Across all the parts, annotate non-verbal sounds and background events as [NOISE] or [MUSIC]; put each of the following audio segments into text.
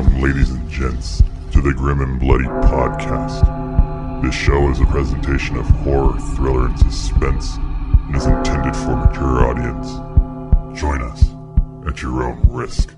Welcome, ladies and gents, to the Grim and Bloody Podcast. This show is a presentation of horror, thriller, and suspense and is intended for a mature audience. Join us at your own risk.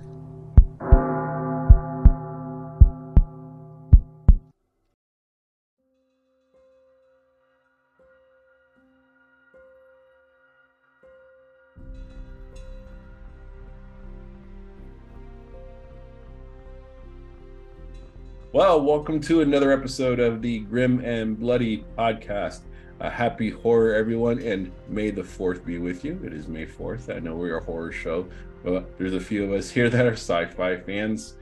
Welcome to another episode of the Grim and Bloody podcast. A happy horror, everyone, and may the 4th be with you. It is May 4th. I know we're a horror show, but there's a few of us here that are sci fi fans.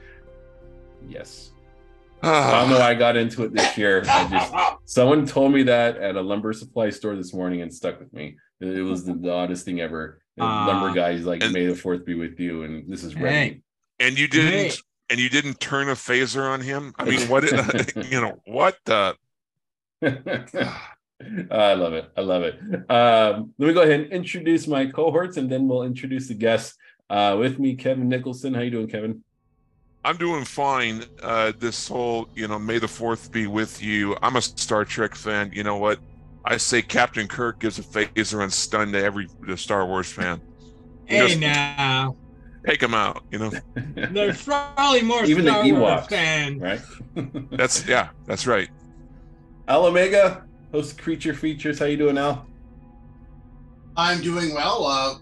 Yes. [SIGHS] I don't know. I got into it this year. I just someone told me that at a lumber supply store this morning and stuck with me. It was the, the oddest thing ever. The Uh, lumber guy's like, and- "May the fourth be with you," and this is Hey. ready. and you didn't Hey. And you didn't turn a phaser on him i mean what [LAUGHS] [LAUGHS] you know what the [LAUGHS] I love it. I love it. Um, let me go ahead and introduce my cohorts, and then we'll introduce the guests. Uh, with me, Kevin Nicholson. How you doing, Kevin? i'm doing fine uh this whole you know may the fourth be with you i'm a star trek fan you know what i say captain kirk gives a phaser and stun to every the star wars fan Hey Just- now, take them out you know [LAUGHS] there's probably more Even the Star Wars Ewoks. fans. right? [LAUGHS] [LAUGHS] that's yeah that's right Al Omega, host Creature Features. How you doing, Al? I'm doing well. Uh,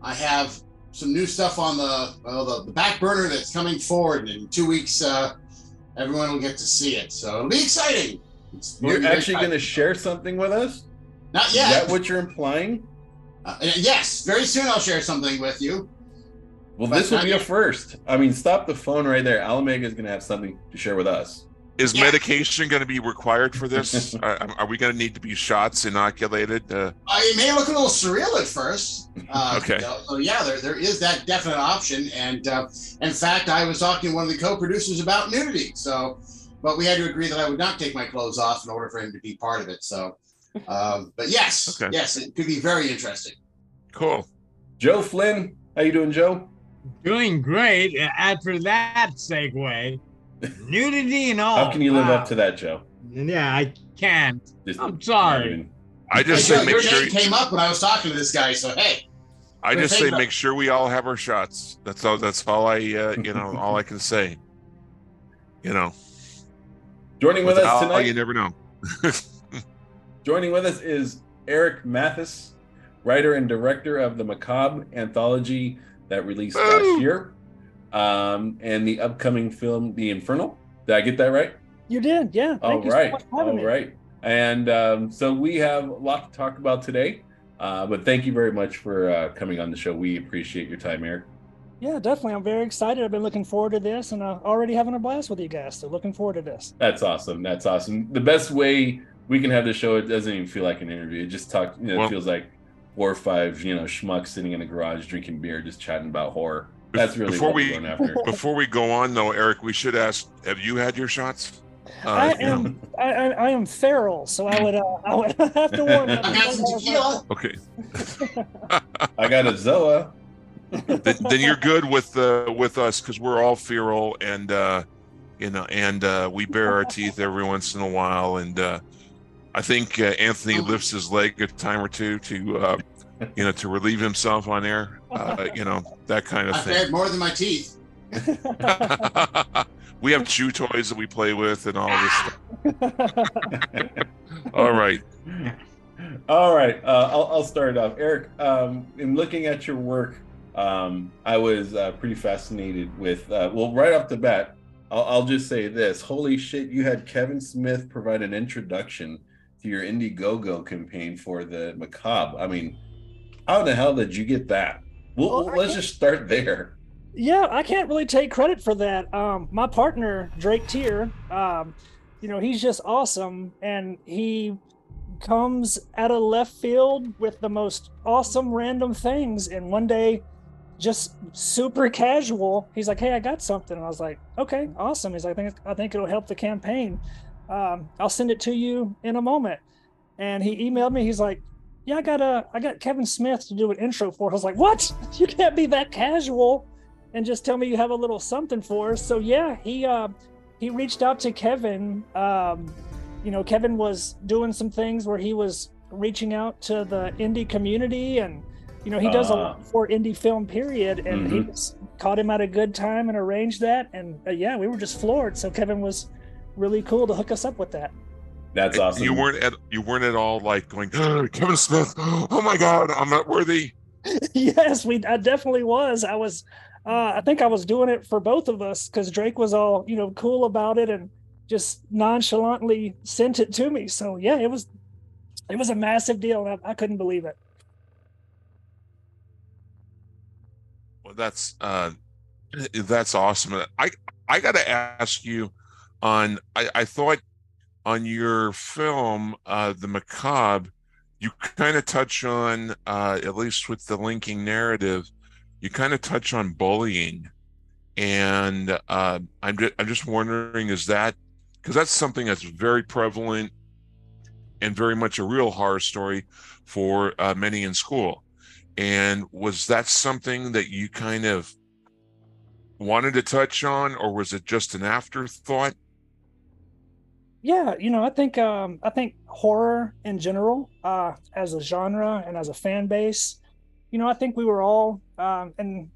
I have some new stuff on the, well, the the back burner that's coming forward, and in two weeks, uh, everyone will get to see it. So it'll be exciting. It's You're actually going to share something with us? Not Is yet. that what you're implying? Uh, yes, very soon I'll share something with you. Well, But this will be a first. I mean, stop the phone right there. Al Omega is going to have something to share with us. is Yeah. medication going to be required for this are, [LAUGHS] are we going to need to be shots inoculated uh, Uh, it may look a little surreal at first. Uh, [LAUGHS] Okay. you know, So yeah, there, there is that definite option, and uh, in fact, I was talking to one of the co-producers about nudity. So, but we had to agree that I would not take my clothes off in order for him to be part of it. So, [LAUGHS] um, but yes, Okay. yes, it could be very interesting. cool Joe Flynn. How you doing, Joe? Doing great. After that segue, [LAUGHS] nudity and all. How can you live Wow. up to that, Joe? Yeah, I can't. Just I'm sorry. not even- i just Hey, say Joe, make your sure name came up when I was talking to this guy. So hey, I just say you. make sure we all have our shots. That's all. That's all I, uh, you know, all I can say. You know, Joining with us without- tonight. you never know. [LAUGHS] Joining with us is Eric Mathis, writer and director of the Macabre anthology that released Woo! last year, um, and the upcoming film The Infernal. Did I get that right? You did, yeah. Thank All you right, so much for having all me. right. And um, so we have a lot to talk about today. Uh, but thank you very much for uh, coming on the show. We appreciate your time, Eric. Yeah, definitely. I'm very excited. I've been looking forward to this and uh, already having a blast with you guys. So looking forward to this. That's awesome. That's awesome. The best way we can have the show, it doesn't even feel like an interview. It just talk. You know, Well- it feels like four or five, you know, schmucks sitting in a garage drinking beer, just chatting about horror. That's really Before what we- going after. [LAUGHS] Before we go on, though, Eric, we should ask: Have you had your shots? Uh, I am I, I, I am feral, so I would uh, I would [LAUGHS] have to warn I got some tequila. Okay, I got a Zoa. [LAUGHS] then, then you're good with uh, with us because we're all feral and uh, you know, and uh, we bare our teeth every once in a while. And uh, I think uh, Anthony lifts his leg a time or two to, uh, you know, to relieve himself on air. Uh, you know, that kind of I've thing. had more than my teeth. [LAUGHS] we have chew toys that we play with and all this stuff. [LAUGHS] All right. All right, uh, I'll, I'll start off. Eric, um, in looking at your work, um, I was uh, pretty fascinated with, uh, well, right off the bat, I'll, I'll just say this. Holy shit, you had Kevin Smith provide an introduction to your Indiegogo campaign for the Macabre. I mean, how the hell did you get that? Well, Well, let's just start there. yeah, I can't really take credit for that. Um, my partner Drake Tier, um, you know, he's just awesome, and he comes out of left field with the most awesome random things. And one day, just super casual, he's like, "Hey, I got something," and I was like, "Okay, awesome." He's like, "I think I think it'll help the campaign. Um, I'll send it to you in a moment." And he emailed me. He's like, "Yeah, I got a I got Kevin Smith to do an intro for." it." I was like, "What? [LAUGHS] You can't be that casual." and just tell me you have a little something for us. So yeah, he uh, he reached out to Kevin. Um, you know, Kevin was doing some things where he was reaching out to the indie community and you know he does uh, a lot for indie film period and mm-hmm. he just caught him at a good time and arranged that and uh, yeah we were just floored so kevin was really cool to hook us up with that. That's awesome. you weren't at you weren't at all like going kevin smith oh my god i'm not worthy. [LAUGHS] Yes we i definitely was. I was uh, i think i was doing it for both of us because drake was all you know cool about it and just nonchalantly sent it to me. So yeah it was it was a massive deal. I, I couldn't believe it. Well, that's uh, that's awesome. I I got to ask you on. I, I thought on your film, uh, the macabre, you kind of touch on uh, at least with the linking narrative, you kind of touch on bullying, and uh, I'm just, I'm just wondering is that because that's something that's very prevalent and very much a real horror story for uh, many in school. And was that something that you kind of wanted to touch on, or was it just an afterthought? Yeah, you know, I think um, I think horror in general, uh, as a genre and as a fan base, you know, I think we were all, um, and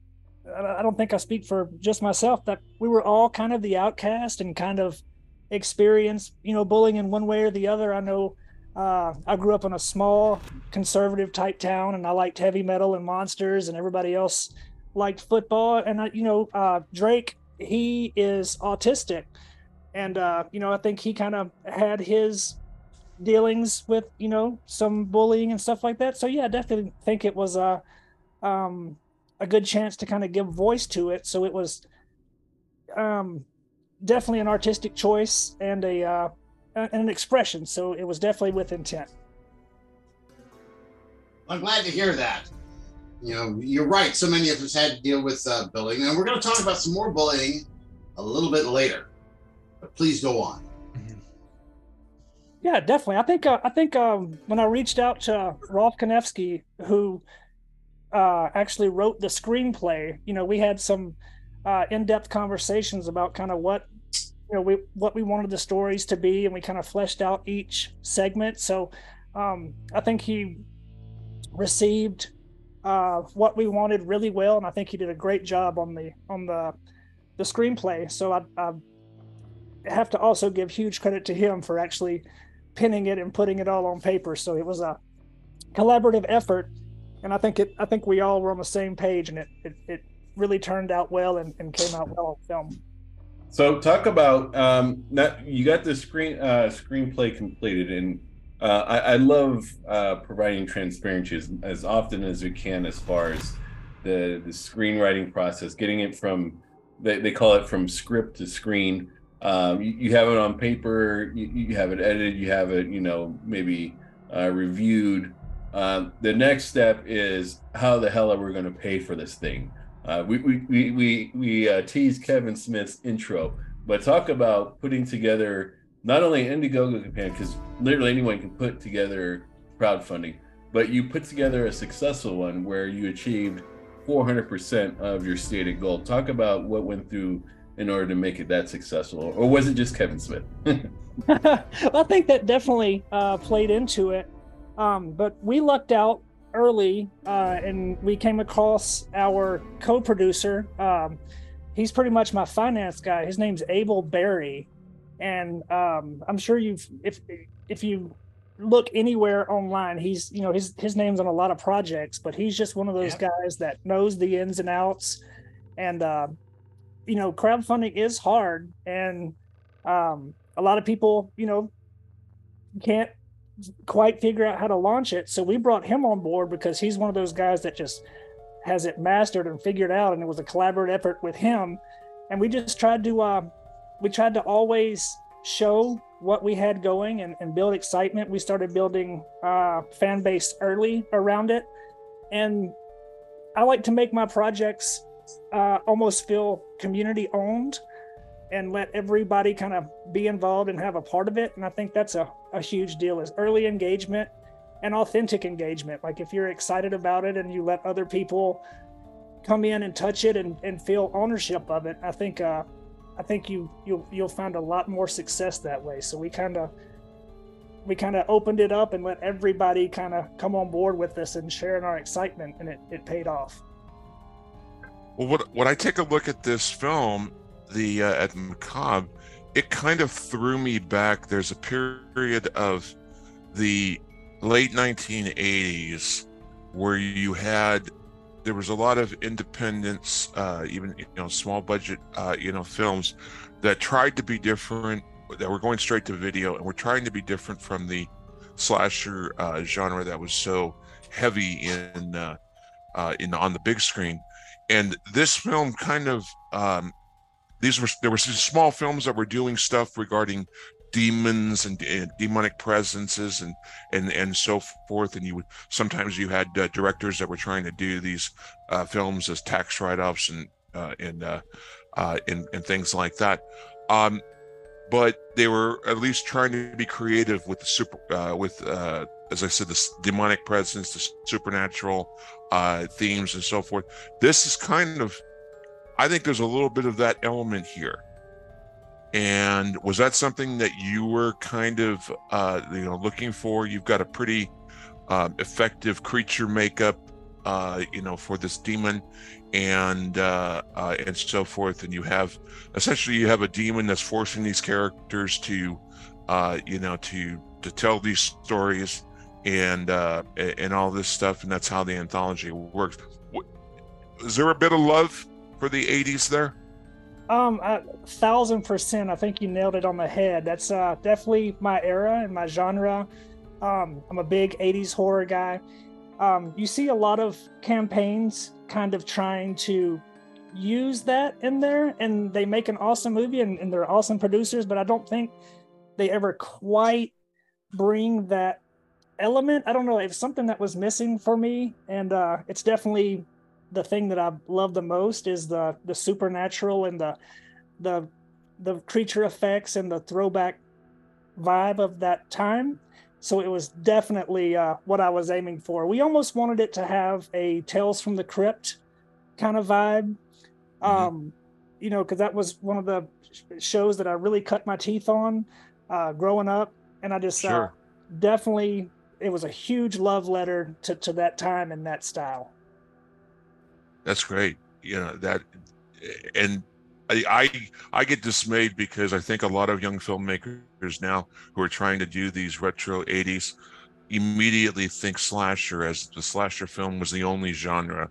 I don't think I speak for just myself, that we were all kind of the outcast and kind of experienced, you know, bullying in one way or the other. I know uh, I grew up in a small conservative type town, and I liked heavy metal and monsters, and everybody else liked football. And I, you know, uh, Drake, he is autistic, and uh, you know, I think he kind of had his dealings with you know some bullying and stuff like that. So yeah, I definitely think it was a um, a good chance to kind of give voice to it. So it was um, definitely an artistic choice and a uh, an expression. So it was definitely with intent. I'm glad to hear that. You know, you're right. So many of us had to deal with uh, bullying, and we're going to talk about some more bullying a little bit later. But please go on. Yeah, definitely. I think uh, I think um, when I reached out to Rolf Konevsky, who uh, actually wrote the screenplay, you know, we had some uh, in-depth conversations about kind of what you know we what we wanted the stories to be and we kind of fleshed out each segment so um, i think he received uh, what we wanted really well and i think he did a great job on the on the the screenplay so I, I have to also give huge credit to him for actually pinning it and putting it all on paper so it was a collaborative effort and i think it i think we all were on the same page and it it, it really turned out well and, and came out well on film so talk about um, you got the screen uh, screenplay completed, and uh, I, I, love uh, providing transparency as, as, often as we can as far as the the screenwriting process, getting it from they, they call it from script to screen. Um, you, you, have it on paper, you, you, have it edited, you have it, you know, maybe uh, reviewed. Um, the next step is how the hell are we going to pay for this thing? Uh, we we we we, we uh, tease Kevin Smith's intro, but talk about putting together not only an Indiegogo campaign because literally anyone can put together crowdfunding, but you put together a successful one where you achieved 400% of your stated goal. Talk about what went through in order to make it that successful, or was it just Kevin Smith? [LAUGHS] I think that definitely uh, played into it. Um, but we lucked out early, uh, and we came across our co-producer. Um, he's pretty much my finance guy. His name's Abel Barry, and um, I'm sure you've if if you look anywhere online, he's you know his his name's on a lot of projects, but he's just one of those yeah. guys that knows the ins and outs. And uh, you know, crowdfunding is hard, and um, a lot of people, you know, can't quite figure out how to launch it. So we brought him on board because he's one of those guys that just has it mastered and figured out. And it was a collaborative effort with him. And we just tried to, uh, we tried to always show what we had going and, and build excitement. We started building uh, fan base early around it. And I like to make my projects uh, almost feel community owned and let everybody kind of be involved and have a part of it. And I think that's a, a huge deal is early engagement and authentic engagement. Like if you're excited about it and you let other people come in and touch it and, and feel ownership of it, I think uh, I think you you'll you'll find a lot more success that way. So we kind of we kind of opened it up and let everybody kind of come on board with this and sharing our excitement, and it, it paid off. Well, when I take a look at this film, the uh, at Macabre, it kind of threw me back. There's a period of the late 1980s where you had there was a lot of independence, uh, even you know small budget uh, you know films that tried to be different, that were going straight to video, and were trying to be different from the slasher uh, genre that was so heavy in uh, uh, in on the big screen. And this film kind of um, these were there were small films that were doing stuff regarding demons and, and, demonic presences and and and so forth. And you would sometimes you had uh, directors that were trying to do these uh, films as tax write-offs and uh, and, uh, uh, and and things like that. Um, but they were at least trying to be creative with the super uh, with as I said the demonic presence the supernatural themes and so forth this is kind of I think there's a little bit of that element here and was that something that you were kind of, uh, you know, looking for? You've got a pretty um, effective creature makeup, uh, you know, for this demon, and uh, uh, and so forth. And you have essentially you have a demon that's forcing these characters to, uh, you know, to to tell these stories and uh, and all this stuff. And that's how the anthology works. Is there a bit of love for the '80s there? Um, a thousand percent. I think you nailed it on the head. That's uh, definitely my era and my genre. Um, I'm a big 80s horror guy. Um, you see a lot of campaigns kind of trying to use that in there, and they make an awesome movie and, and they're awesome producers, but I don't think they ever quite bring that element. I don't know. It's something that was missing for me, and uh, it's definitely the thing that I love the most is the the supernatural and the the the creature effects and the throwback vibe of that time. So it was definitely uh, what I was aiming for. We almost wanted it to have a Tales from the Crypt kind of vibe, mm-hmm. um, you know, because that was one of the shows that I really cut my teeth on uh, growing up, and I just uh, sure. uh, definitely it was a huge love letter to to that time and that style. That's great. You know that, and I, I I get dismayed because I think a lot of young filmmakers now who are trying to do these retro '80s immediately think slasher as the slasher film was the only genre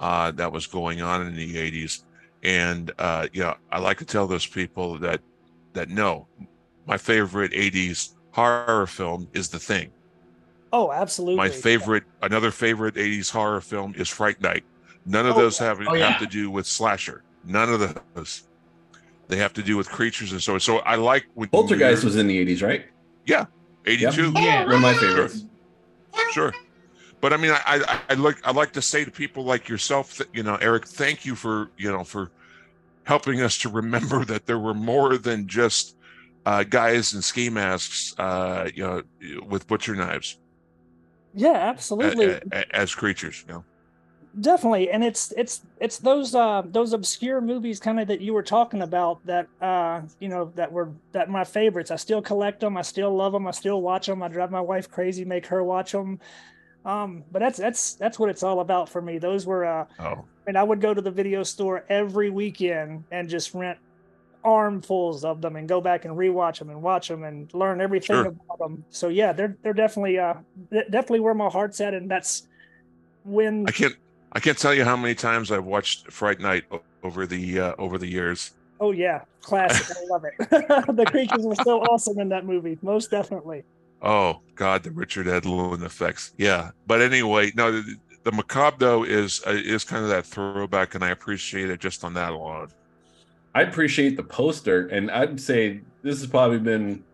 uh, that was going on in the '80s. And uh, yeah, I like to tell those people that that no, my favorite '80s horror film is The Thing. Oh, absolutely. My favorite, another favorite '80s horror film is Fright Night. None of oh, those have, oh, yeah. have to do with slasher. None of those. They have to do with creatures and so on. So I like when Poltergeist was in the eighties, right? Yeah, eighty-two. Yep. Yeah, one of my favorites. Sure. sure. But I mean, I, I, I like I like to say to people like yourself, that, you know, Eric, thank you for you know for helping us to remember [LAUGHS] that there were more than just uh, guys in ski masks, uh, you know, with butcher knives. Yeah, absolutely. as creatures, you know? Definitely and it's it's it's those uh those obscure movies kind of that you were talking about that uh you know that were that my favorites. I still collect them i still love them i still watch them i drive my wife crazy make her watch them um but that's that's that's what it's all about for me. Those were uh oh. And i would go to the video store every weekend and just rent armfuls of them and go back and rewatch them and watch them and learn everything sure. about them so yeah they're they're definitely uh definitely where my heart's at and that's when I can't I can't tell you how many times I've watched Fright Night over the uh, over the years. Oh yeah, classic. I love it. [LAUGHS] the creatures were so awesome in that movie, most definitely. Oh God, the Richard Edlund effects. Yeah, but anyway, no, the, the macabre though is uh, is kind of that throwback, and I appreciate it just on that alone. I appreciate the poster, and I'd say this has probably been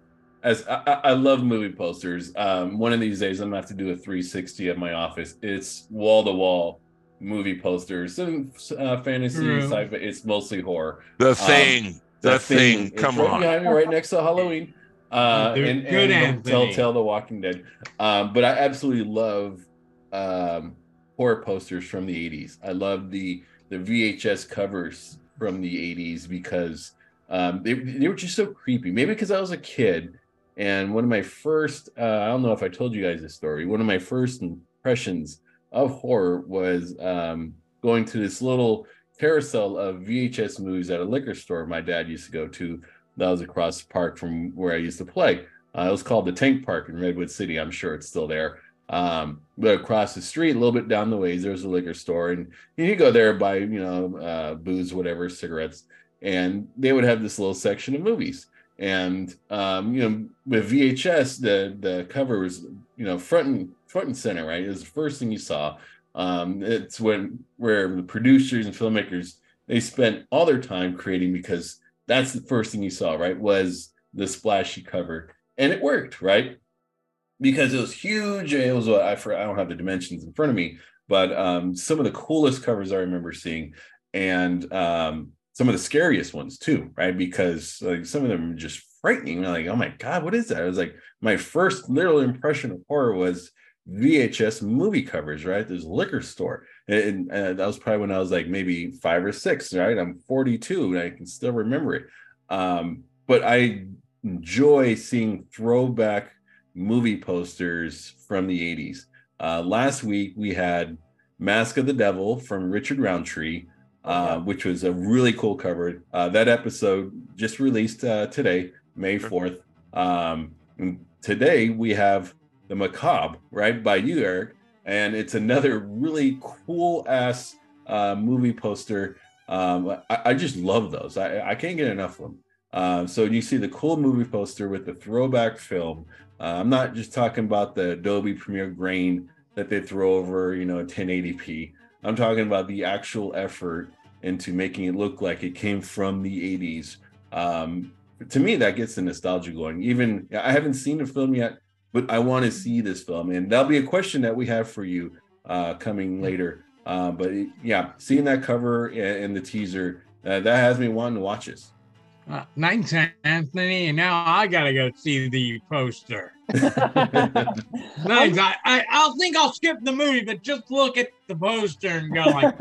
as I, I, love movie posters. Um, one of these days, I'm gonna have to do a 360 at my office. It's wall to wall movie posters and uh, fantasy mm. sci-fi. It's mostly horror. The um, thing, um, the, the thing. thing. Come right on, behind me, right next to Halloween. Uh, and, good and Telltale The Walking Dead. Um, but I absolutely love um, horror posters from the 80s. I love the the VHS covers from the 80s because um, they, they were just so creepy. Maybe because I was a kid. And one of my first, uh, I don't know if I told you guys this story, one of my first impressions of horror was um, going to this little carousel of VHS movies at a liquor store my dad used to go to. That was across the park from where I used to play. Uh, it was called the Tank Park in Redwood City. I'm sure it's still there. Um, but across the street, a little bit down the ways, there's a liquor store, and you go there buy, you know, uh, booze, whatever, cigarettes, and they would have this little section of movies. And um, you know, with VHS, the the cover was, you know, front and front and center, right? It was the first thing you saw. Um, it's when where the producers and filmmakers they spent all their time creating because that's the first thing you saw, right? Was the splashy cover, and it worked, right? Because it was huge. It was I for I don't have the dimensions in front of me, but um, some of the coolest covers I remember seeing, and um, some of the scariest ones too, right? Because like some of them are just frightening. Like, oh my god, what is that? I was like, my first literal impression of horror was VHS movie covers, right? There's a liquor store. And, and, that was probably when I was like maybe five or six, right? I'm 42 and I can still remember it. Um, but I enjoy seeing throwback movie posters from the 80s. Uh, last week we had Mask of the Devil from Richard Roundtree, uh, which was a really cool cover. Uh, that episode just released uh, today, May 4th. Um, today we have The Macabre, right, by you, Eric. And it's another really cool ass uh, movie poster. Um, I, I, just love those. I, I can't get enough of them. Uh, so you see the cool movie poster with the throwback film uh, I'm not just talking about the Adobe Premiere grain that they throw over, you know, 1080p. I'm talking about the actual effort into making it look like it came from the 80s. Um, to me, that gets the nostalgia going. Even I haven't seen the film yet, but I want to see this film, and that'll be a question that we have for you uh, coming later. Uh, but yeah, seeing that cover and, the teaser, uh, that has me wanting to watch this. Uh, thanks, Anthony. And now I gotta go see the poster. [LAUGHS] thanks. I, I I'll think I'll skip the movie, but just look at the poster and go like,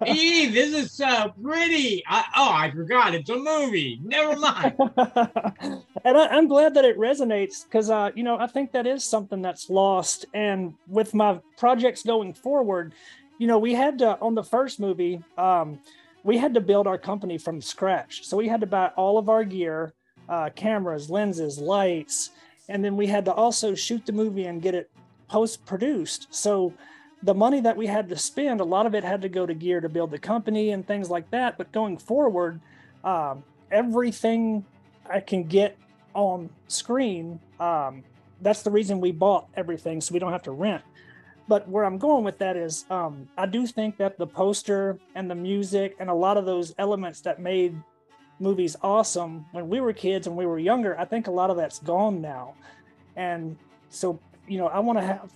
[LAUGHS] "Ee, this is so pretty." I, oh, I forgot it's a movie. Never mind. [LAUGHS] and I, am glad that it resonates because, uh, you know, I think that is something that's lost. And with my projects going forward, you know, we had to on the first movie. Um, we had to build our company from scratch. So we had to buy all of our gear, uh, cameras, lenses, lights, and then we had to also shoot the movie and get it post produced. So the money that we had to spend, a lot of it had to go to gear to build the company and things like that. But going forward, um, everything I can get on screen, um, that's the reason we bought everything so we don't have to rent. But where I'm going with that is, um, I do think that the poster and the music and a lot of those elements that made movies awesome when we were kids and we were younger, I think a lot of that's gone now. And so, you know, I want to have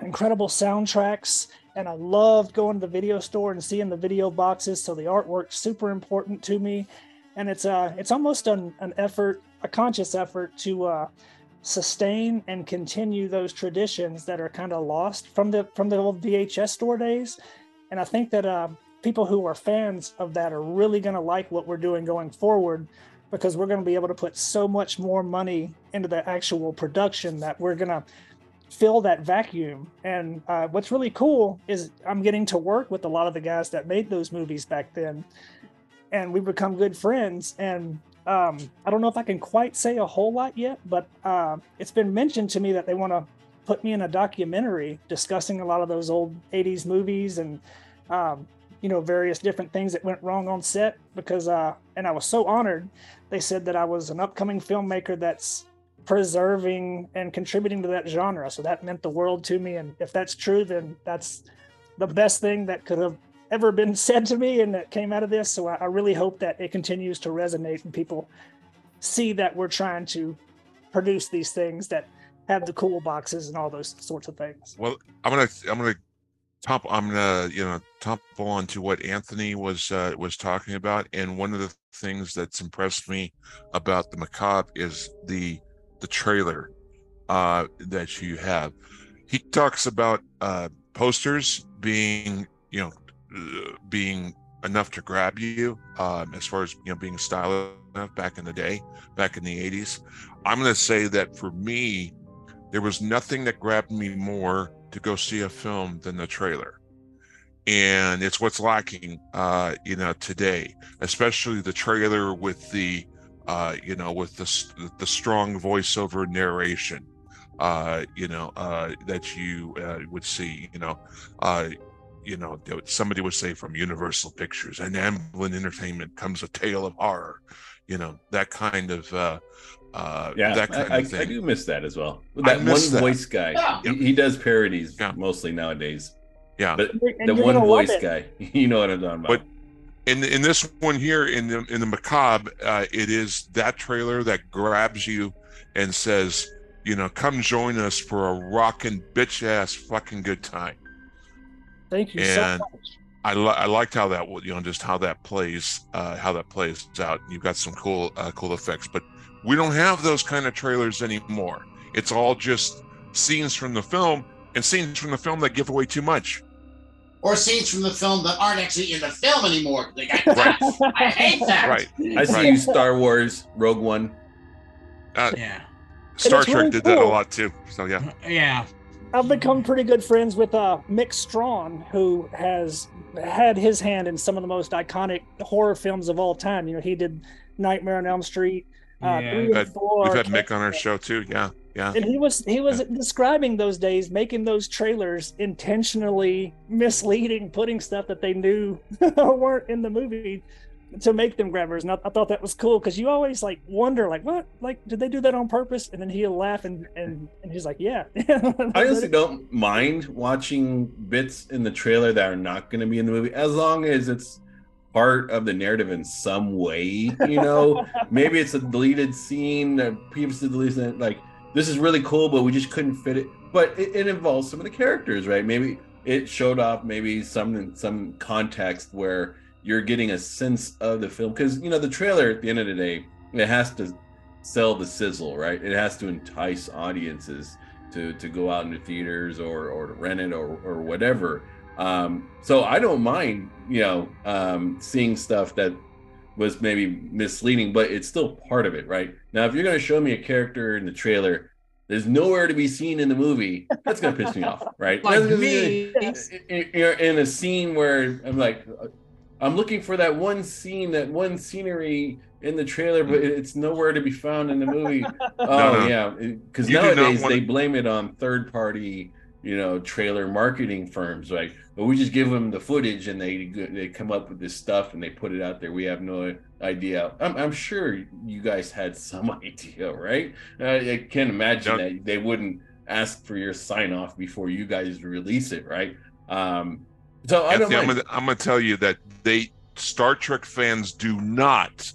incredible soundtracks and I loved going to the video store and seeing the video boxes. So the artwork's super important to me. And it's uh it's almost an, an effort, a conscious effort to uh sustain and continue those traditions that are kind of lost from the from the old VHS store days. And I think that uh, people who are fans of that are really going to like what we're doing going forward because we're going to be able to put so much more money into the actual production that we're going to fill that vacuum. And uh, what's really cool is I'm getting to work with a lot of the guys that made those movies back then. And we've become good friends. And um, I don't know if I can quite say a whole lot yet, but uh, it's been mentioned to me that they want to put me in a documentary discussing a lot of those old 80s movies and um, you know various different things that went wrong on set because uh, and I was so honored they said that I was an upcoming filmmaker that's preserving and contributing to that genre. So that meant the world to me. And if that's true then that's the best thing that could have ever been [LAUGHS] said to me and that came out of this. So I, I really hope that it continues to resonate and people see that we're trying to produce these things that have the cool boxes and all those sorts of things. Well, I'm gonna I'm gonna top I'm gonna you know topple on to what Anthony was uh, was talking about, and one of the things that's impressed me about the macabre is the the trailer uh, that you have. He talks about uh, posters being you know being enough to grab you um, as far as you know being stylish enough back in the day, back in the 80s. I'm going to say that for me, there was nothing that grabbed me more to go see a film than the trailer. And it's what's lacking, uh, you know, today, especially the trailer with the, uh, you know, with the the strong voiceover narration, uh, you know, uh, that you uh, would see, you know, uh, you know, somebody would say from Universal Pictures and Amblin Entertainment comes a tale of horror, you know, that kind of uh, uh, yeah, that kind I, of thing. I, do miss that as well. I That one that. voice guy, Yeah. he, he does parodies Yeah. mostly nowadays. Yeah. But And the one voice guy, [LAUGHS] you know what I'm talking about. But- in in this one here in the in the macabre uh, it is that trailer that grabs you and says you know come join us for a rockin' bitch ass fucking good time Thank you so And- much. I, li- I liked how that you know just how that plays uh, how that plays out you've got some cool uh, cool effects but we don't have those kind of trailers anymore it's all just scenes from the film and scenes from the film that give away too much Or scenes from the film that aren't actually in the film anymore. They got Right. [LAUGHS] I hate that. right I see Right. you, Star Wars, Rogue One. Yeah. star trek really did that a lot too so yeah Yeah. I've become pretty good friends with uh, Mick Strawn, who has had his hand in some of the most iconic horror films of all time. You know, he did Nightmare on Elm Street, uh, Yeah. three We've and had- four. we've had mick on our show too yeah yeah and he was he was describing those days, making those trailers intentionally misleading, putting stuff that they knew [LAUGHS] weren't in the movie to make them grabbers. And I, I thought that was cool because you always like wonder, like, what, like, did they do that on purpose? And then he'll laugh and and, and he's like, yeah. [LAUGHS] I honestly don't mind watching bits in the trailer that are not going to be in the movie, as long as it's part of the narrative in some way. You know, [LAUGHS] maybe it's a deleted scene, a previously deleted, like this is really cool, but we just couldn't fit it. But it, it involves some of the characters, right? Maybe it showed off maybe some some context where you're getting a sense of the film because you know the trailer at the end of the day it has to sell the sizzle, right? It has to entice audiences to to go out into theaters or or to rent it or or whatever. Um, so I don't mind, you know, um, seeing stuff that was maybe misleading, but it's still part of it, right? Now, if you're going to show me a character in the trailer, there's nowhere to be seen in the movie. That's going to piss me off, right? Like gonna- me. in- in in a scene where I'm like, I'm looking for that one scene, that one scenery in the trailer, but it's nowhere to be found in the movie. [LAUGHS] Oh no. yeah, because You do not nowadays wanna- they blame it on third-party, you know, trailer marketing firms. Like, but we just give them the footage and they they come up with this stuff and they put it out there. We have no idea. I'm, I'm sure you guys had some [LAUGHS] idea, right? Uh, I can't imagine No. that they wouldn't ask for your sign off before you guys release it, right? Um, so I don't Anthony, I'm gonna, I'm gonna tell you that they Star Trek fans do not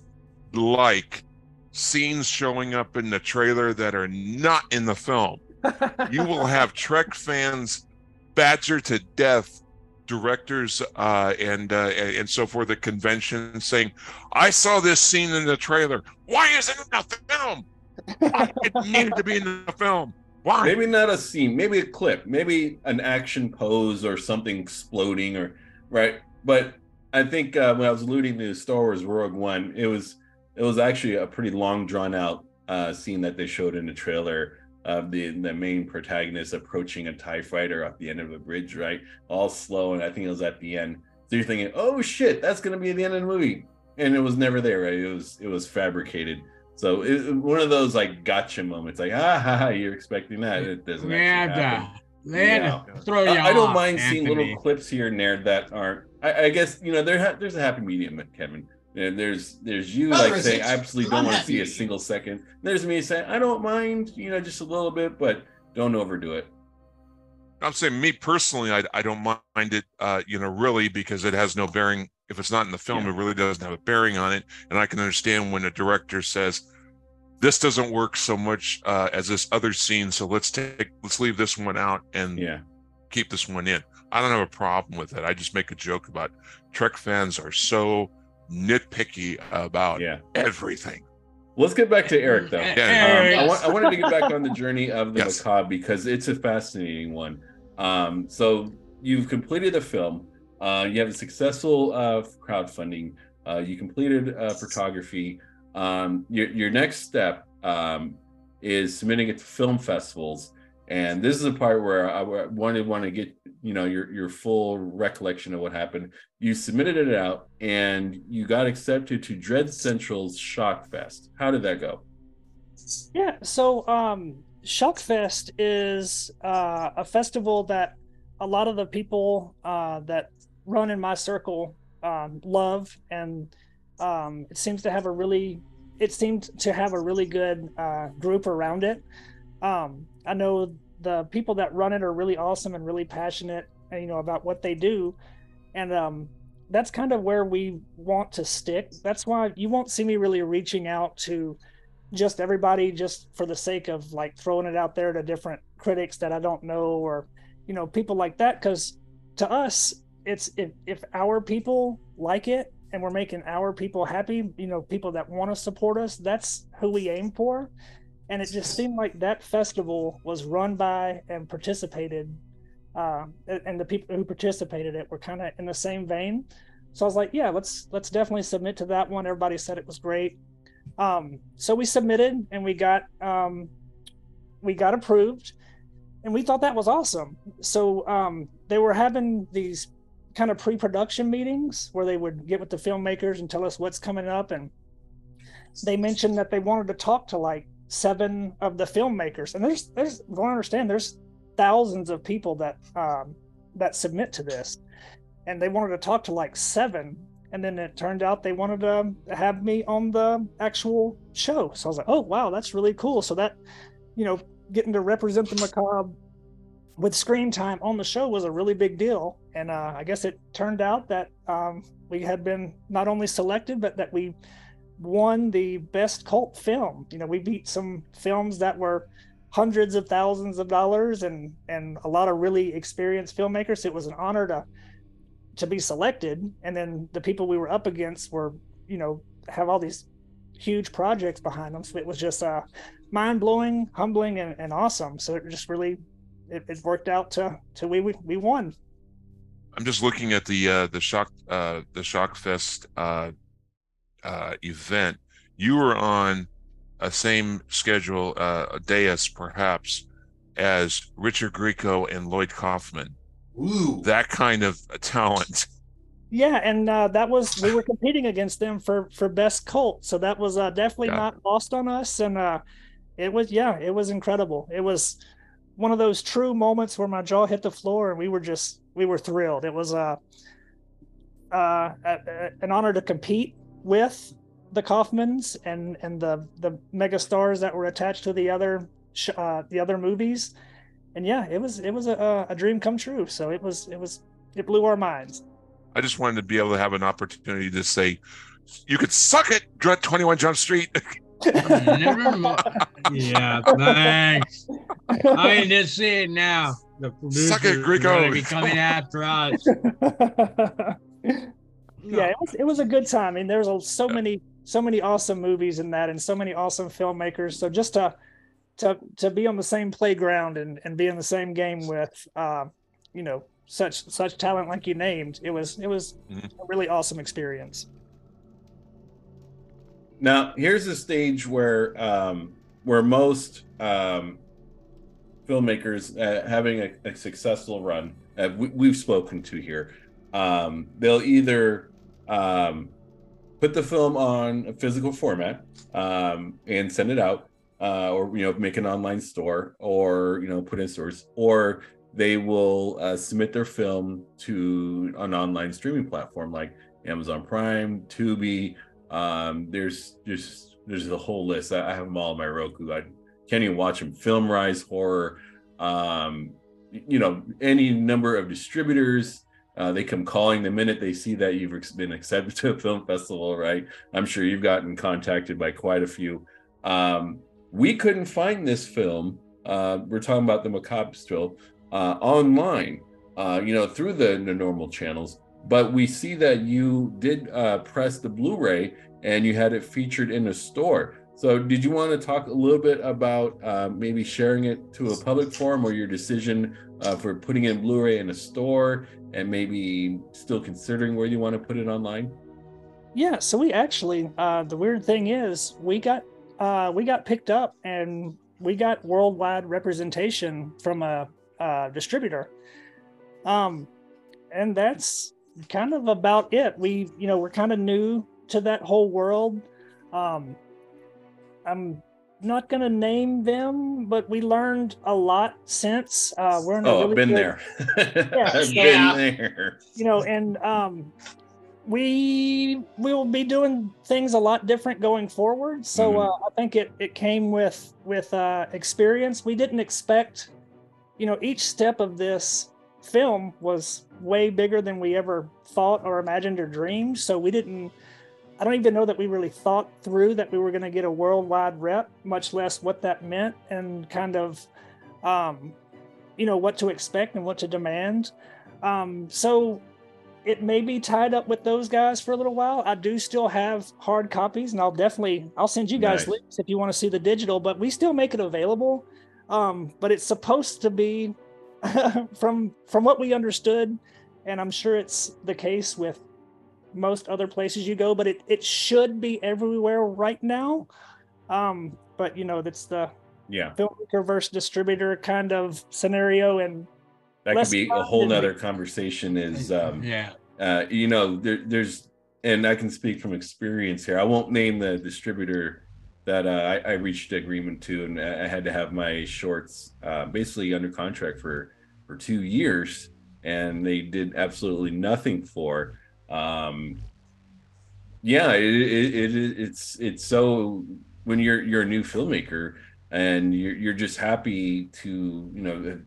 like scenes showing up in the trailer that are not in the film. [LAUGHS] You will have Trek fans badger to death directors uh, and uh, and so forth at conventions saying, "I saw this scene in the trailer. Why isn't it in the film? It needed to be in the film? Why?" maybe not a scene, maybe a clip, maybe an action pose or something exploding or right. But I think uh, when I was alluding to Star Wars Rogue One, it was it was actually a pretty long drawn out uh, scene that they showed in the trailer of the the main protagonist approaching a Tie fighter at the end of a bridge, right? All slow, and I think it was at the end. So you're thinking, oh shit, that's gonna be the end of the movie, and it was never there, right? It was it was fabricated. So it, it- one of those like gotcha moments, like ah ha, ha you're expecting that. It doesn't They actually happen. to, they Yeah. throw you I, I don't off, mind seeing little clips here and there that aren't. I, I guess you know there ha- there's a happy medium, Kevin. And there's there's you Well, like there is saying. I absolutely don't want to see a single second. There's me saying I don't mind, you know, just a little bit, but don't overdo it. I'm saying me personally, I, I don't mind it, uh, you know, really because it has no bearing. If it's not in the film, Yeah. it really doesn't have a bearing on it. And I can understand when a director says, "This doesn't work so much uh, as this other scene, so let's take let's leave this one out and Yeah. keep this one in." I don't have a problem with it. I just make a joke about Trek fans are so nitpicky about Yeah. everything. Let's get back to Eric though. Eh, Um, I, want, I wanted to get back on the journey [LAUGHS] of the Yes. macabre because it's a fascinating one. Um, so you've completed the film. Uh, you have a successful uh, crowdfunding. Uh, you completed uh, photography. Um, your your next step um, is submitting it to film festivals, and this is the part where I wanted want to get you know your your full recollection of what happened. You submitted it out, and you got accepted to Dread Central's Shockfest. How did that go? Yeah, so um, Shockfest is uh, a festival that a lot of the people uh, that run in my circle um, love, and um, it seems to have a really it seemed to have a really good uh, group around it. Um, I know the people that run it are really awesome and really passionate, you know, about what they do, and um, that's kind of where we want to stick. That's why you won't see me really reaching out to just everybody just for the sake of like throwing it out there to different critics that I don't know or you know people like that because to us it's if, if our people like it and we're making our people happy you know people that want to support us that's who we aim for. And it just seemed like that festival was run by and participated uh, and the people who participated it were kind of in the same vein. So i was like yeah let's let's definitely submit to that one. Everybody said it was great. Um, so we submitted and we got um, we got approved, and we thought that was awesome. So um, they were having these kind of pre-production meetings where they would get with the filmmakers and tell us what's coming up, and they mentioned that they wanted to talk to like seven of the filmmakers, and there's there's don't understand there's thousands of people that um, that submit to this, and they wanted to talk to like seven. And then it turned out they wanted to have me on the actual show. So i was like oh wow that's really cool. So that you know getting to represent the macabre with screen time on the show was a really big deal and uh, i guess it turned out that um, we had been not only selected but that we won the best cult film. You know we beat some films that were hundreds of thousands of dollars and and a lot of really experienced filmmakers. It was an honor to to be selected. And then the people we were up against were you know have all these huge projects behind them. So it was just uh mind-blowing humbling and, and awesome. So it just really it, it worked out to to we, we we won i'm just looking at the uh the shock uh the shock fest uh uh event you were on a same schedule uh a dais perhaps as richard grieco and lloyd kaufman Ooh. that kind of talent. [LAUGHS] Yeah, and uh, that was we were competing against them for for best cult, so that was uh, definitely yeah. not lost on us, and uh, it was yeah, it was incredible. It was one of those true moments where my jaw hit the floor, and we were just we were thrilled. It was uh, uh, a, a, an honor to compete with the Kaufmans and and the the mega stars that were attached to the other uh, the other movies and yeah, it was it was a, a dream come true. So it was it was it blew our minds. I just wanted to be able to have an opportunity to say, "You could suck it, Dread Twenty One Jump Street." [LAUGHS] Never mind. Yeah, thanks. I can just see it now. The Suck it, Grieco. Be coming after us. [LAUGHS] yeah, it was it was a good time. I mean, there's so many so many awesome movies in that, and so many awesome filmmakers. So just to to to be on the same playground and and be in the same game with uh, you know such such talent like you named it was it was mm-hmm. a really awesome experience now here's a stage where um where most um filmmakers uh, having a, a, successful run uh, we, have spoken to here. Um they'll either um put the film on a physical format um and send it out uh, or you know make an online store or you know put in stores or they will uh, submit their film to an online streaming platform like amazon prime tubi. Um, there's just there's a whole list. I have them all on my roku. I can't even watch them FilmRise horror um, you know any number of distributors uh, they come calling the minute they see that you've been accepted to a film festival right i'm sure you've gotten contacted by quite a few um, we couldn't find this film. Uh, we're talking about the macabre still uh, online, uh, you know, through the, the, normal channels. But we see that you did uh, press the Blu-ray and you had it featured in a store. So, did you want to talk a little bit about uh, maybe sharing it to a public forum or your decision uh, for putting in Blu-ray in a store and maybe still considering where you want to put it online? Yeah, so we actually uh, the weird thing is we got uh, we got picked up and we got worldwide representation from a, a distributor. Um, and that's kind of about it. We, you know, we're kind of new to that whole world. Um, I'm not going to name them, but we learned a lot since. Uh, we're in a Oh, really I've been good- there. [LAUGHS] Yeah, I've so- Yeah. been there. you know, and um, we will be doing things a lot different going forward. So Mhm. uh, I think it it came with with uh, experience. We didn't expect, you know, each step of this film was way bigger than we ever thought or imagined or dreamed. So we didn't. I don't even know that we really thought through that we were going to get a worldwide rep, much less what that meant and kind of, um, you know, what to expect and what to demand. Um, so it may be tied up with those guys for a little while. I do still have hard copies, and I'll definitely I'll send you guys Nice. links if you want to see the digital. But we still make it available. Um, but it's supposed to be [LAUGHS] from from what we understood, and I'm sure it's the case with most other places you go. But it it should be everywhere right now. Um, but you know that's the Yeah, filmmaker versus distributor kind of scenario, and that could be a whole than nother we- conversation. Is um, yeah. uh, you know, there, there's, and I can speak from experience here. I won't name the distributor that uh, I, I reached agreement to, and I I had to have my shorts uh, basically under contract for for two years, and they did absolutely nothing for. Um, yeah, it, it, it it's it's so when you're you're a new filmmaker and you're you're just happy to you know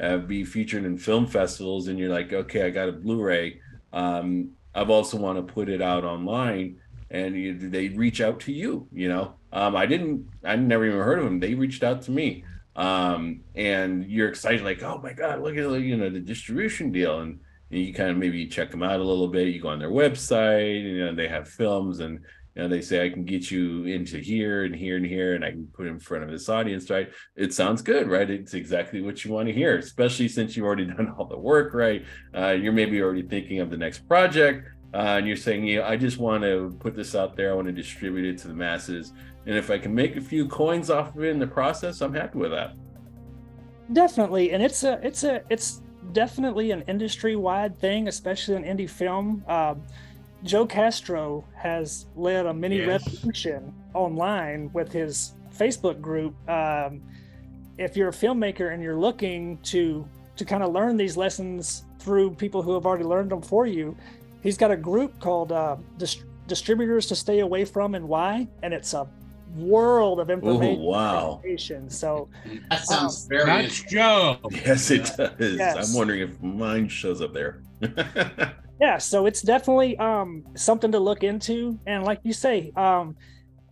uh, be featured in film festivals and you're like okay i got a blu-ray um i've also want to put it out online and you, they reach out to you you know? Um i didn't i never even heard of them they reached out to me. Um and you're excited like oh my god look at you know the distribution deal and you kind of maybe check them out a little bit you go on their website you know they have films and you know they say i can get you into here and here and here and i can put in front of this audience right? It sounds good right? It's exactly what you want to hear especially since you've already [LAUGHS] done all the work right? Uh, you're maybe already thinking of the next project uh, and you're saying you know, i just want to put this out there i want to distribute it to the masses and if i can make a few coins off of it in the process i'm happy with that. Definitely, and it's a it's a it's definitely an industry wide thing, especially in indie film. Um, Joe Castro has led a mini Yes. revolution online with his Facebook group. Um, if you're a filmmaker and you're looking to to kind of learn these lessons through people who have already learned them for you, he's got a group called uh, Dist- Distributors to Stay Away From and Why, and it's a world of information. wow education. So That sounds very That's interesting. Joe. yes it does Yes. i'm wondering if mine shows up there [LAUGHS] yeah so it's definitely um something to look into and like you say um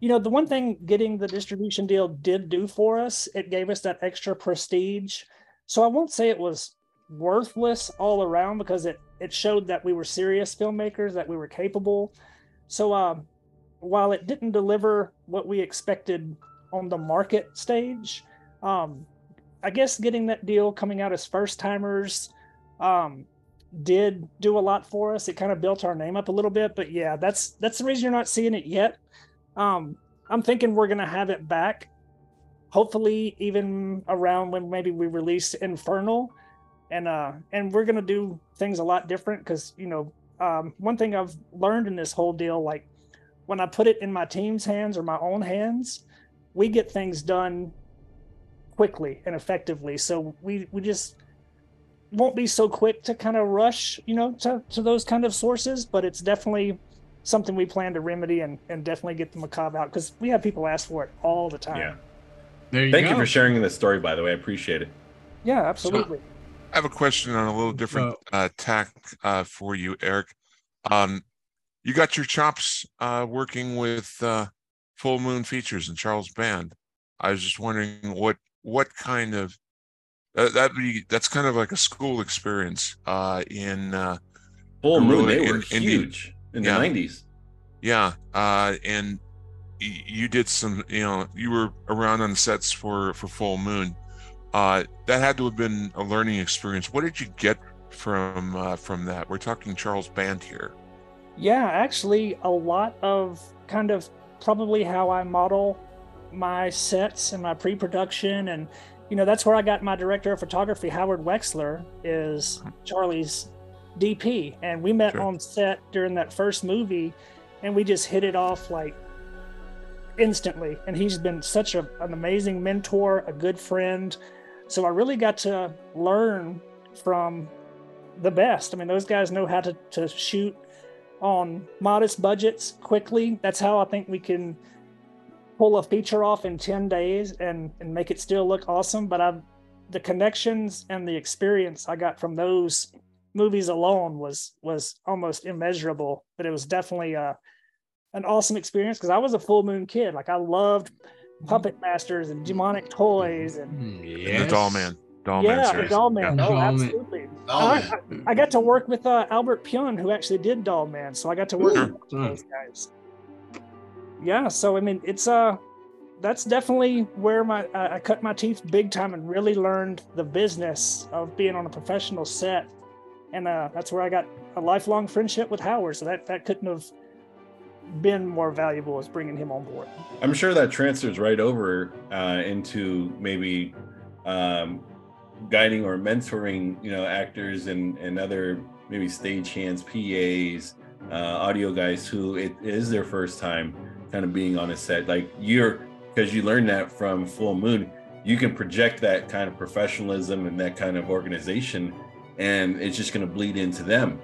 you know the one thing getting the distribution deal did do for us it gave us that extra prestige so i won't say it was worthless all around because it it showed that we were serious filmmakers that we were capable so um while it didn't deliver what we expected on the market stage um i guess getting that deal coming out as first timers um did do a lot for us. It kind of built our name up a little bit, but yeah, that's that's the reason you're not seeing it yet. Um, I'm thinking we're gonna have it back, hopefully even around when maybe we release Infernal, and uh, and we're gonna do things a lot different because you know um, one thing I've learned in this whole deal, like when I put it in my team's hands or my own hands, we get things done quickly and effectively. So we we just won't be so quick to kind of rush, you know, to, to those kind of sources, but it's definitely something we plan to remedy and, and definitely get the macabre out because we have people ask for it all the time. yeah There you thank go. you for sharing the story by the way i appreciate it Yeah, absolutely. I have a question on a little different uh, tack uh, for you, Eric. Um, you got your chops uh, working with uh, Full Moon Features and Charles Band. I was just wondering what what kind of uh, that be that's kind of like a school experience uh, in uh, full moon Really they were in- huge in yeah. the 90s yeah uh, and you did some, you know, you were around on sets for for Full Moon. Uh, that had to have been a learning experience. What did you get from uh, from that? We're talking Charles Band here. Yeah, actually, a lot of kind of probably how I model my sets and my pre-production, and you know that's where I got my director of photography, Howard Wexler, is uh-huh. Charlie's DP, and we met Sure. on set during that first movie, and we just hit it off like instantly. And he's been such a, an amazing mentor, a good friend. So I really got to learn from the best. I mean, those guys know how to, to shoot on modest budgets quickly. That's how I think we can pull a feature off in 10 days and, and make it still look awesome. But I've the connections and the experience I got from those movies alone was was almost immeasurable. But it was definitely a an awesome experience because I was a full moon kid. Like I loved puppet masters and demonic toys and Hmm, And the Doll Man. Doll Man yeah, the. Doll Man. Yeah. Oh, Doll Man. absolutely. I. I- I got to work with uh, Albert Pyun, who actually did Doll Man, so I got to work Sure. with those guys. Yeah, so I mean, it's uh, that's definitely where my uh, I cut my teeth big time and really learned the business of being on a professional set, and uh, that's where I got a lifelong friendship with Howard. So that that couldn't have been more valuable as bringing him on board. I'm sure that transfers right over uh, into maybe um, guiding or mentoring, you know, actors and and other maybe stagehands, PAs, uh, audio guys who it is their first time kind of being on a set. Like you're because you learned that from Full Moon, you can project that kind of professionalism and that kind of organization, and it's just going to bleed into them.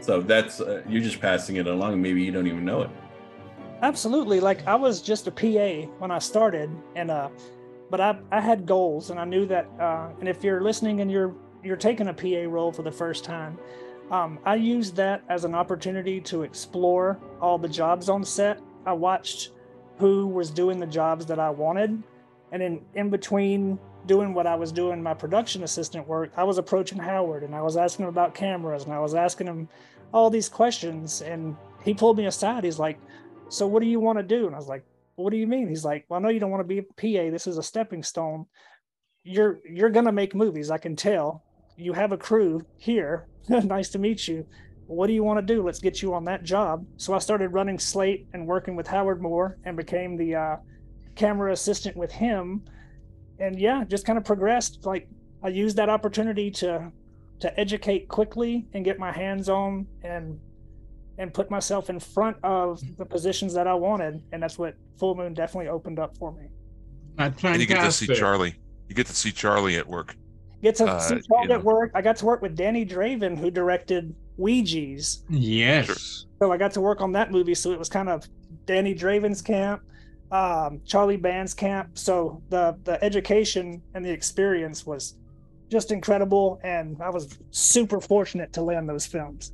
So that's uh, you're just passing it along. Maybe you don't even know it. Absolutely. Like I was just a PA when I started, and uh, but I I had goals, and I knew that. Uh, and if you're listening and you're you're taking a PA role for the first time, um, I used that as an opportunity to explore all the jobs on set. I watched who was doing the jobs that I wanted, and in in between doing what I was doing, my production assistant work, I was approaching Howard, and I was asking him about cameras, and I was asking him all these questions, and he pulled me aside. He's like so what do you want to do and i was like what do you mean? He's like well i know you don't want to be a pa this is a stepping stone. You're you're gonna make movies i can tell. You have a crew here. [LAUGHS] Nice to meet you. What do you want to do? Let's get you on that job. So i started running slate and working with howard moore and became the uh, camera assistant with him. And yeah just kind of progressed. Like i used that opportunity to to educate quickly and get my hands on and and put myself in front of the positions that I wanted, and that's what Full Moon definitely opened up for me. That's And you get to see. Charlie. You get to see Charlie at work. Get to Uh, see you Charlie know. at work. I got to work with Danny Draven, who directed Ouija's. Yes. So I got to work on that movie. So it was kind of Danny Draven's camp, um, Charlie Band's camp. So the the education and the experience was just incredible, and I was super fortunate to land those films.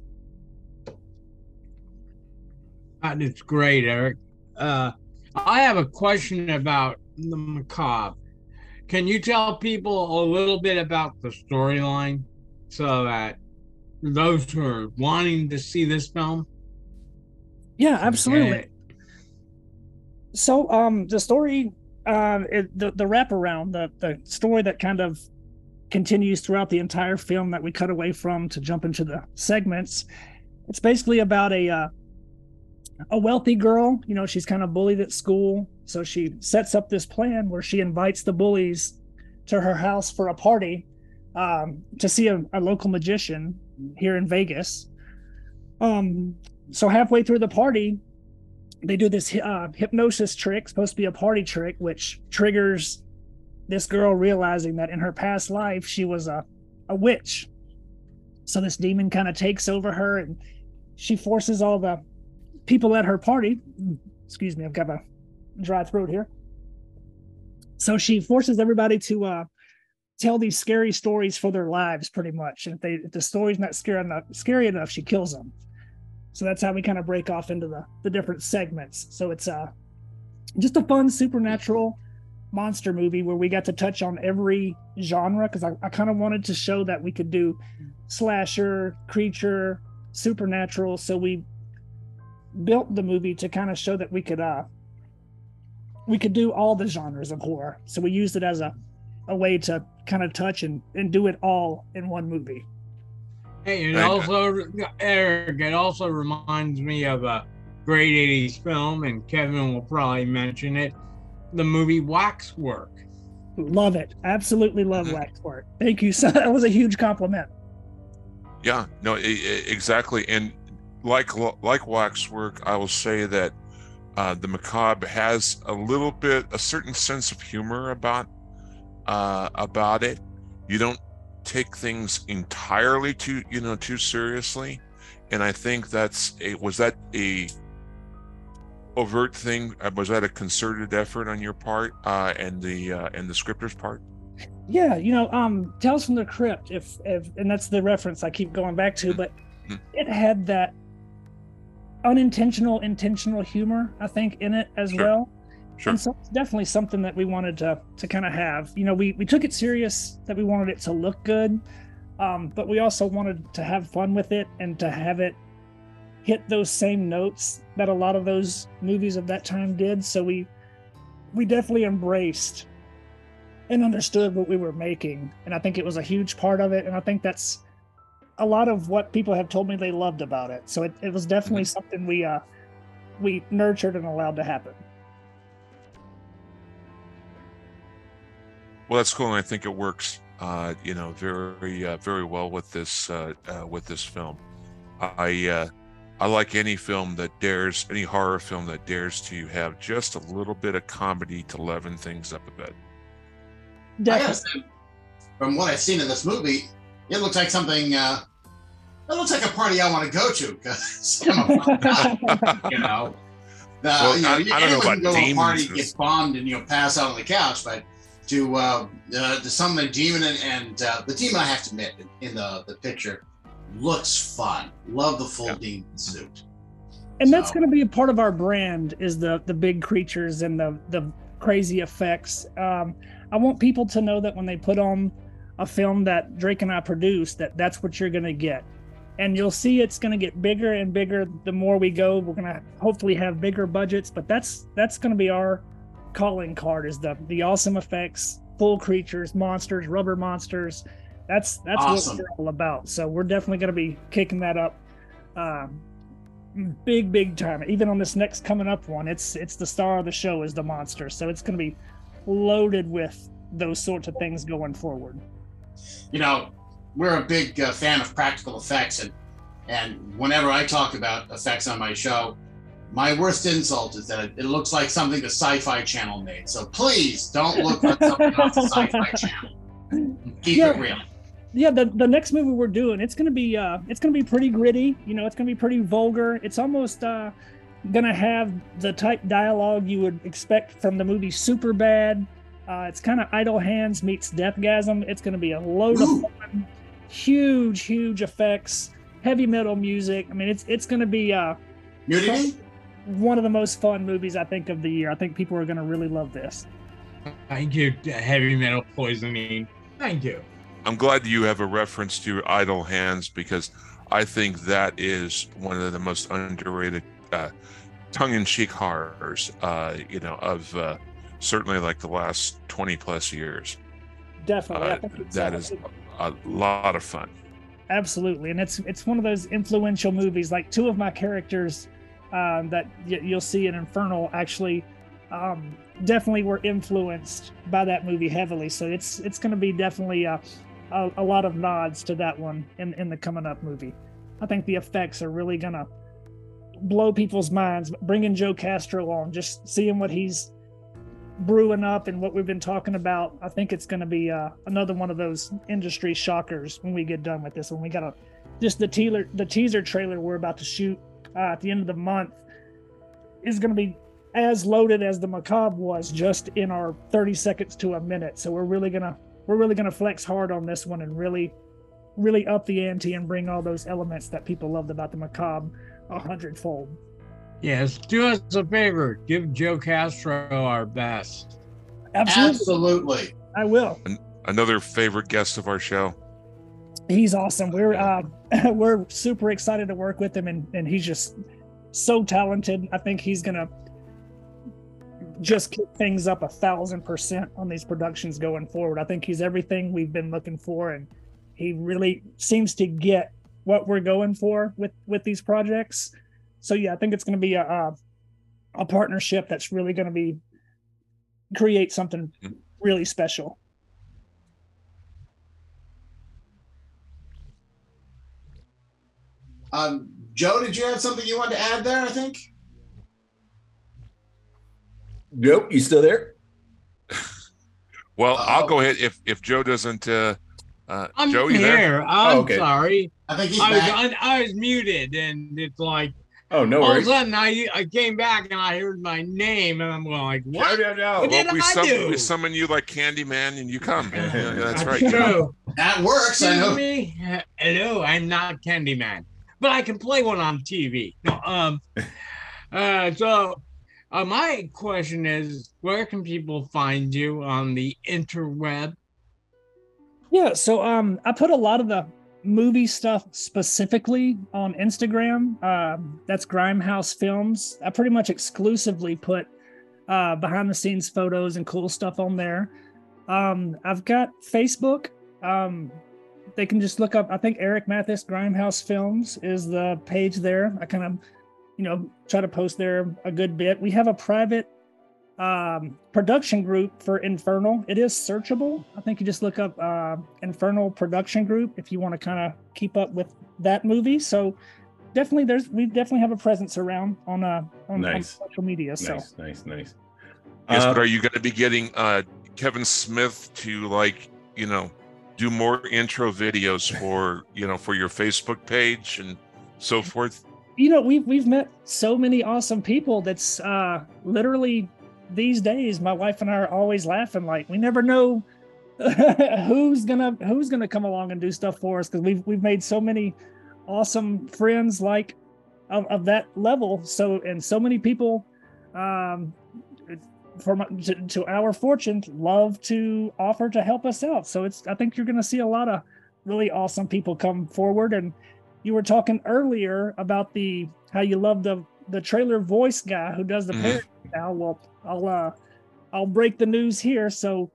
That is great, Eric. Uh, I have a question about the macabre. Can you tell people a little bit about the storyline so that those who are wanting to see this film? Yeah, absolutely. So, um, the story, uh, it, the the wraparound, the the story that kind of continues throughout the entire film that we cut away from to jump into the segments. It's basically about a uh, a wealthy girl. You know, she's kind of bullied at school, so she sets up this plan where she invites the bullies to her house for a party um, to see a, a local magician here in Vegas. Um, so halfway through the party, they do this uh, hypnosis trick, supposed to be a party trick, which triggers this girl realizing that in her past life she was a, a witch. So this demon kind of takes over her and she forces all the people at her party. Excuse me, I've got a dry throat here. So she forces everybody to uh, tell these scary stories for their lives, pretty much. And if, they, if the story's not scary enough, scary enough, she kills them. So that's how we kind of break off into the the different segments. So it's uh just a fun supernatural monster movie where we got to touch on every genre because I, I kind of wanted to show that we could do slasher, creature, supernatural. So we built the movie to kind of show that we could uh we could do all the genres of horror. So we used it as a a way to kind of touch and, and do it all in one movie. Hey, it Thank also Eric. It also reminds me of a great '80s film, and Kevin will probably mention it. The movie Waxwork. Love it. Absolutely love Mhm. Waxwork. Thank you. So [LAUGHS] that was a huge compliment. Yeah, no, exactly. And like like waxwork, I will say that uh, the macabre has a little bit, a certain sense of humor about uh, about it. You don't take things entirely too, you know, too seriously. And I think that's a was that a overt thing? Uh, Was that a concerted effort on your part uh, and the uh, and the scripter's part? Yeah, you know, um, Tales from the Crypt, if, if and that's the reference I keep going back to, but Mhm. it had that unintentional, intentional humor, I think, in it as Sure. well. Sure. And so it's definitely something that we wanted to to kind of have. You know, we we took it serious that we wanted it to look good, um, but we also wanted to have fun with it and to have it hit those same notes that a lot of those movies of that time did. So we we definitely embraced and understood what we were making, and I think it was a huge part of it. And I think that's a lot of what people have told me they loved about it. So it, it was definitely something we uh we nurtured and allowed to happen. Well, that's cool, and I think it works. Uh, you know, very, uh, very well with this uh, uh, with this film. I uh, I like any film that dares, any horror film that dares to have just a little bit of comedy to leaven things up a bit. I gotta Definitely. say, from what I've seen in this movie, it looks like something. Uh, it looks like a party I want to go to because [LAUGHS] I'm a [LAUGHS] guy, you know. The, Well, you know, I- I don't know anyone about can go to a demons party, and- get bombed, and you know pass out on the couch, but to uh, uh to some of the demon and, and uh, the demon I have to admit in, in the the picture looks fun. Love the full Yeah. demon suit. and that's going to be a part of our brand is the the big creatures and the the crazy effects um i want people to know that when they put on a film that drake and i produced that that's what you're going to get. And you'll see it's going to get bigger and bigger the more we go. We're going to hopefully have bigger budgets but that's that's going to be our calling card is the the awesome effects full creatures monsters rubber monsters. That's that's Awesome. what we're all about. So we're definitely going to be kicking that up um, big big time. Even on this next coming up one it's it's the star of the show is the monster. So it's going to be loaded with those sorts of things going forward you know, we're a big uh, fan of practical effects, and and whenever I talk about effects on my show, my worst insult is that it, looks like something the Sci-Fi Channel made. So please don't look like something off the Sci-Fi [LAUGHS] Channel. Keep Yeah. it real. yeah the, the next movie we're doing it's going to be uh it's going to be pretty gritty you know it's going to be pretty vulgar it's almost uh going to have the type dialogue you would expect from the movie super bad uh it's kind of idle hands meets deathgasm it's going to be a load Ooh. of fun huge huge effects heavy metal music i mean it's it's going to be uh one of the most fun movies I think of the year. I think people are going to really love this. Thank you, heavy metal poisoning. Thank you. I'm glad you have a reference to Idle Hands because I think that is one of the most underrated uh, tongue-in-cheek horrors, uh, you know, of uh, certainly like the last 20 plus years. Definitely, I Uh, that uh, is a lot of fun. absolutely, and it's it's one of those influential movies. Like two of my characters um, that y- you'll see in Infernal actually um, definitely were influenced by that movie heavily. So it's it's going to be definitely a, a a lot of nods to that one in in the coming up movie. I think the effects are really going to blow people's minds. Bringing Joe Castro on, just seeing what he's brewing up and what we've been talking about, I think it's going to be uh, another one of those industry shockers when we get done with this When We got a just the teaser the teaser trailer we're about to shoot uh, at the end of the month is going to be as loaded as the macabre was just in our 30 seconds to a minute. So we're really gonna we're really gonna flex hard on this one and really really up the ante and bring all those elements that people loved about the macabre a hundredfold. Yes, do us a favor. Give Joe Castro our best. Absolutely, Absolutely. I will. Another favorite guest of our show. He's awesome. We're uh, [LAUGHS] we're super excited to work with him, and and he's just so talented. I think he's gonna just kick things up a thousand percent on these productions going forward. I think he's everything we've been looking for, and he really seems to get what we're going for with with these projects. So yeah, I think it's going to be a, a a partnership that's really going to be create something really special. Um, Joe, did you have something you wanted to add there? I think. Nope, you still there? [LAUGHS] Well, I'll go ahead if if Joe doesn't. Uh, uh, I'm Joe, you there? here. I'm Oh, okay. sorry. I think he's I was, back. I, I was muted, and it's like Oh, no all of a sudden I I came back and I heard my name, and I'm going like, what? No, no, no. What did we, I sum- do? we summon you like Candyman, and you come. [LAUGHS] Yeah, yeah, that's right. Joe, that works. I know. Me. Hello, I'm not Candyman, but I can play one on TV. No, um, [LAUGHS] uh, so uh, my question is, where can people find you on the interweb? Yeah, so um, I put a lot of the movie stuff specifically on Instagram. Um, that's Grimehouse Films. I pretty much exclusively put uh, behind the scenes photos and cool stuff on there. Um, I've got Facebook. Um, they can just look up. I think Eric Mathis Grimehouse Films is the page there. I kind of, you know, try to post there a good bit. We have a private um, production group for Infernal. It is searchable. I think you just look up uh, Infernal Production Group if you want to kind of keep up with that movie. So definitely, there's we definitely have a presence around on uh on, on Nice. social media. So Nice, nice, nice. Yes, Uh, but are you going to be getting uh, Kevin Smith to like you know do more intro videos for you know for your Facebook page and so forth? you know we've we've met so many awesome people. That's uh literally these days. My wife and I are always laughing like we never know [LAUGHS] who's gonna who's gonna come along and do stuff for us because we've we've made so many awesome friends like of, of that level so and so many people um for my, to, to our fortune love to offer to help us out so it's i think you're going to see a lot of really awesome people come forward and you were talking earlier about the how you love the the trailer voice guy who does the Mhm. parody now well i'll uh i'll break the news here so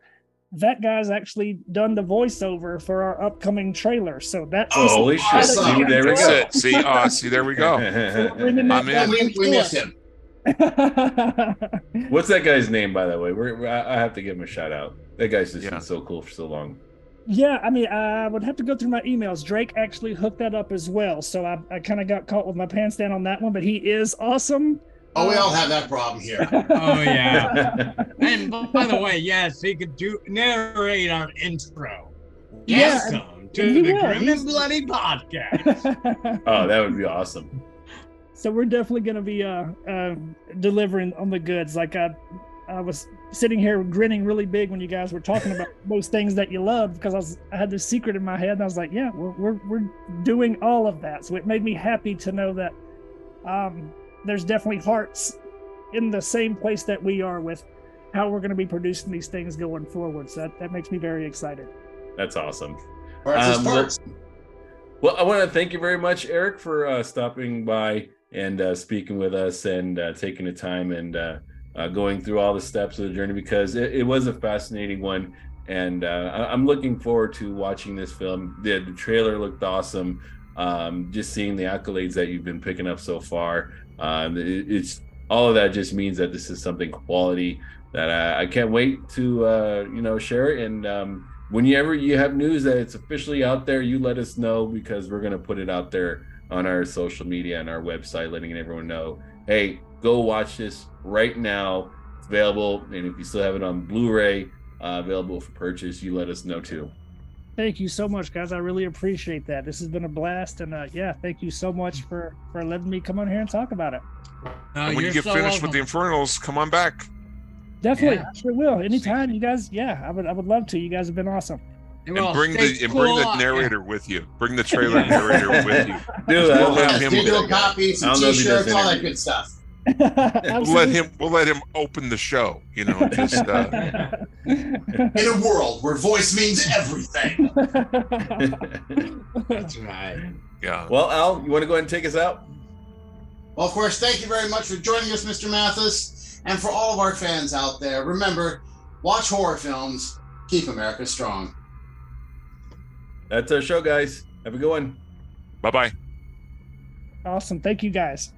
that guy's actually done the voiceover for our upcoming trailer so that's Oh, holy shit. awesome. See, there we go. it. See, uh, see, there we go. [LAUGHS] I'm in. We, we missed him. [LAUGHS] What's that guy's name, by the way? We're, we're- I I have to give him a shout out. That guy's just Yeah. been so cool for so long. Yeah, I mean, I would have to go through my emails. Drake actually hooked that up as well, so I, I kind of got caught with my pants down on that one. But he is awesome. Oh, we all have that problem here. [LAUGHS] Oh yeah. [LAUGHS] And by the way, yes, he could do narrate our intro. Yeah, Welcome he to the will. Grim and Bloody Podcast. [LAUGHS] oh, that would be awesome. so we're definitely going to be uh, uh, delivering on the goods. Like I, I was sitting here grinning really big when you guys were talking about those things that you love because I was I had this secret in my head and I was like, yeah, we're we're, we're doing all of that. So it made me happy to know that um, there's definitely hearts in the same place that we are with how we're going to be producing these things going forward. So that, that makes me very excited. That's awesome. Parts is Um, parts. Well, I want to thank you very much, Eric, for uh, stopping by and uh, speaking with us and uh, taking the time and uh, uh, going through all the steps of the journey because it, it was a fascinating one. And uh, I- I'm looking forward to watching this film. The, the trailer looked awesome. Um, just seeing the accolades that you've been picking up so far, um, it- it's all of that just means that this is something quality that I, I can't wait to uh, you know share it. And um, whenever you have news that it's officially out there, you let us know because we're gonna put it out there on our social media and our website, letting everyone know, hey, go watch this right now. It's available, and if you still have it on Blu-ray, uh, available for purchase, you let us know too. Thank you so much, guys. I really appreciate that. This has been a blast, and uh, yeah, thank you so much for for letting me come on here and talk about it. Uh, when you get so finished with the welcome. Infernals, come on back. Definitely, Yeah. I sure will. Anytime, you guys. Yeah, I would. I would love to. You guys have been awesome. And Well, bring stay the and bring the cool. narrator with you. Bring the [LAUGHS] trailer narrator with you. Dude, We'll I have him- digital copies, I some don't know if he does t-shirts, all that good stuff. [LAUGHS] We'll let him. We'll let him open the show. You know, just uh, [LAUGHS] In a world where voice means everything. [LAUGHS] That's right. yeah. well, Al, you want to go ahead and take us out? Well, of course, thank you very much for joining us, Mr. Mathis. And for all of our fans out there, remember, watch horror films, keep America strong. That's our show, guys. Have a good one. Bye bye. Awesome. Thank you guys.